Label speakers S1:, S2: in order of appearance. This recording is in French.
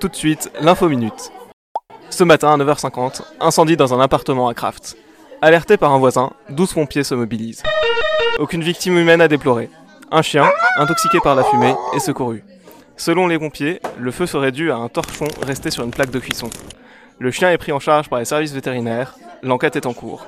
S1: Tout de suite, l'info minute. Ce matin à 9h50, incendie dans un appartement à Kraft. Alerté par un voisin, 12 pompiers se mobilisent. Aucune victime humaine à déplorer. Un chien, intoxiqué par la fumée, est secouru. Selon les pompiers, le feu serait dû à un torchon resté sur une plaque de cuisson. Le chien est pris en charge par les services vétérinaires. L'enquête est en cours.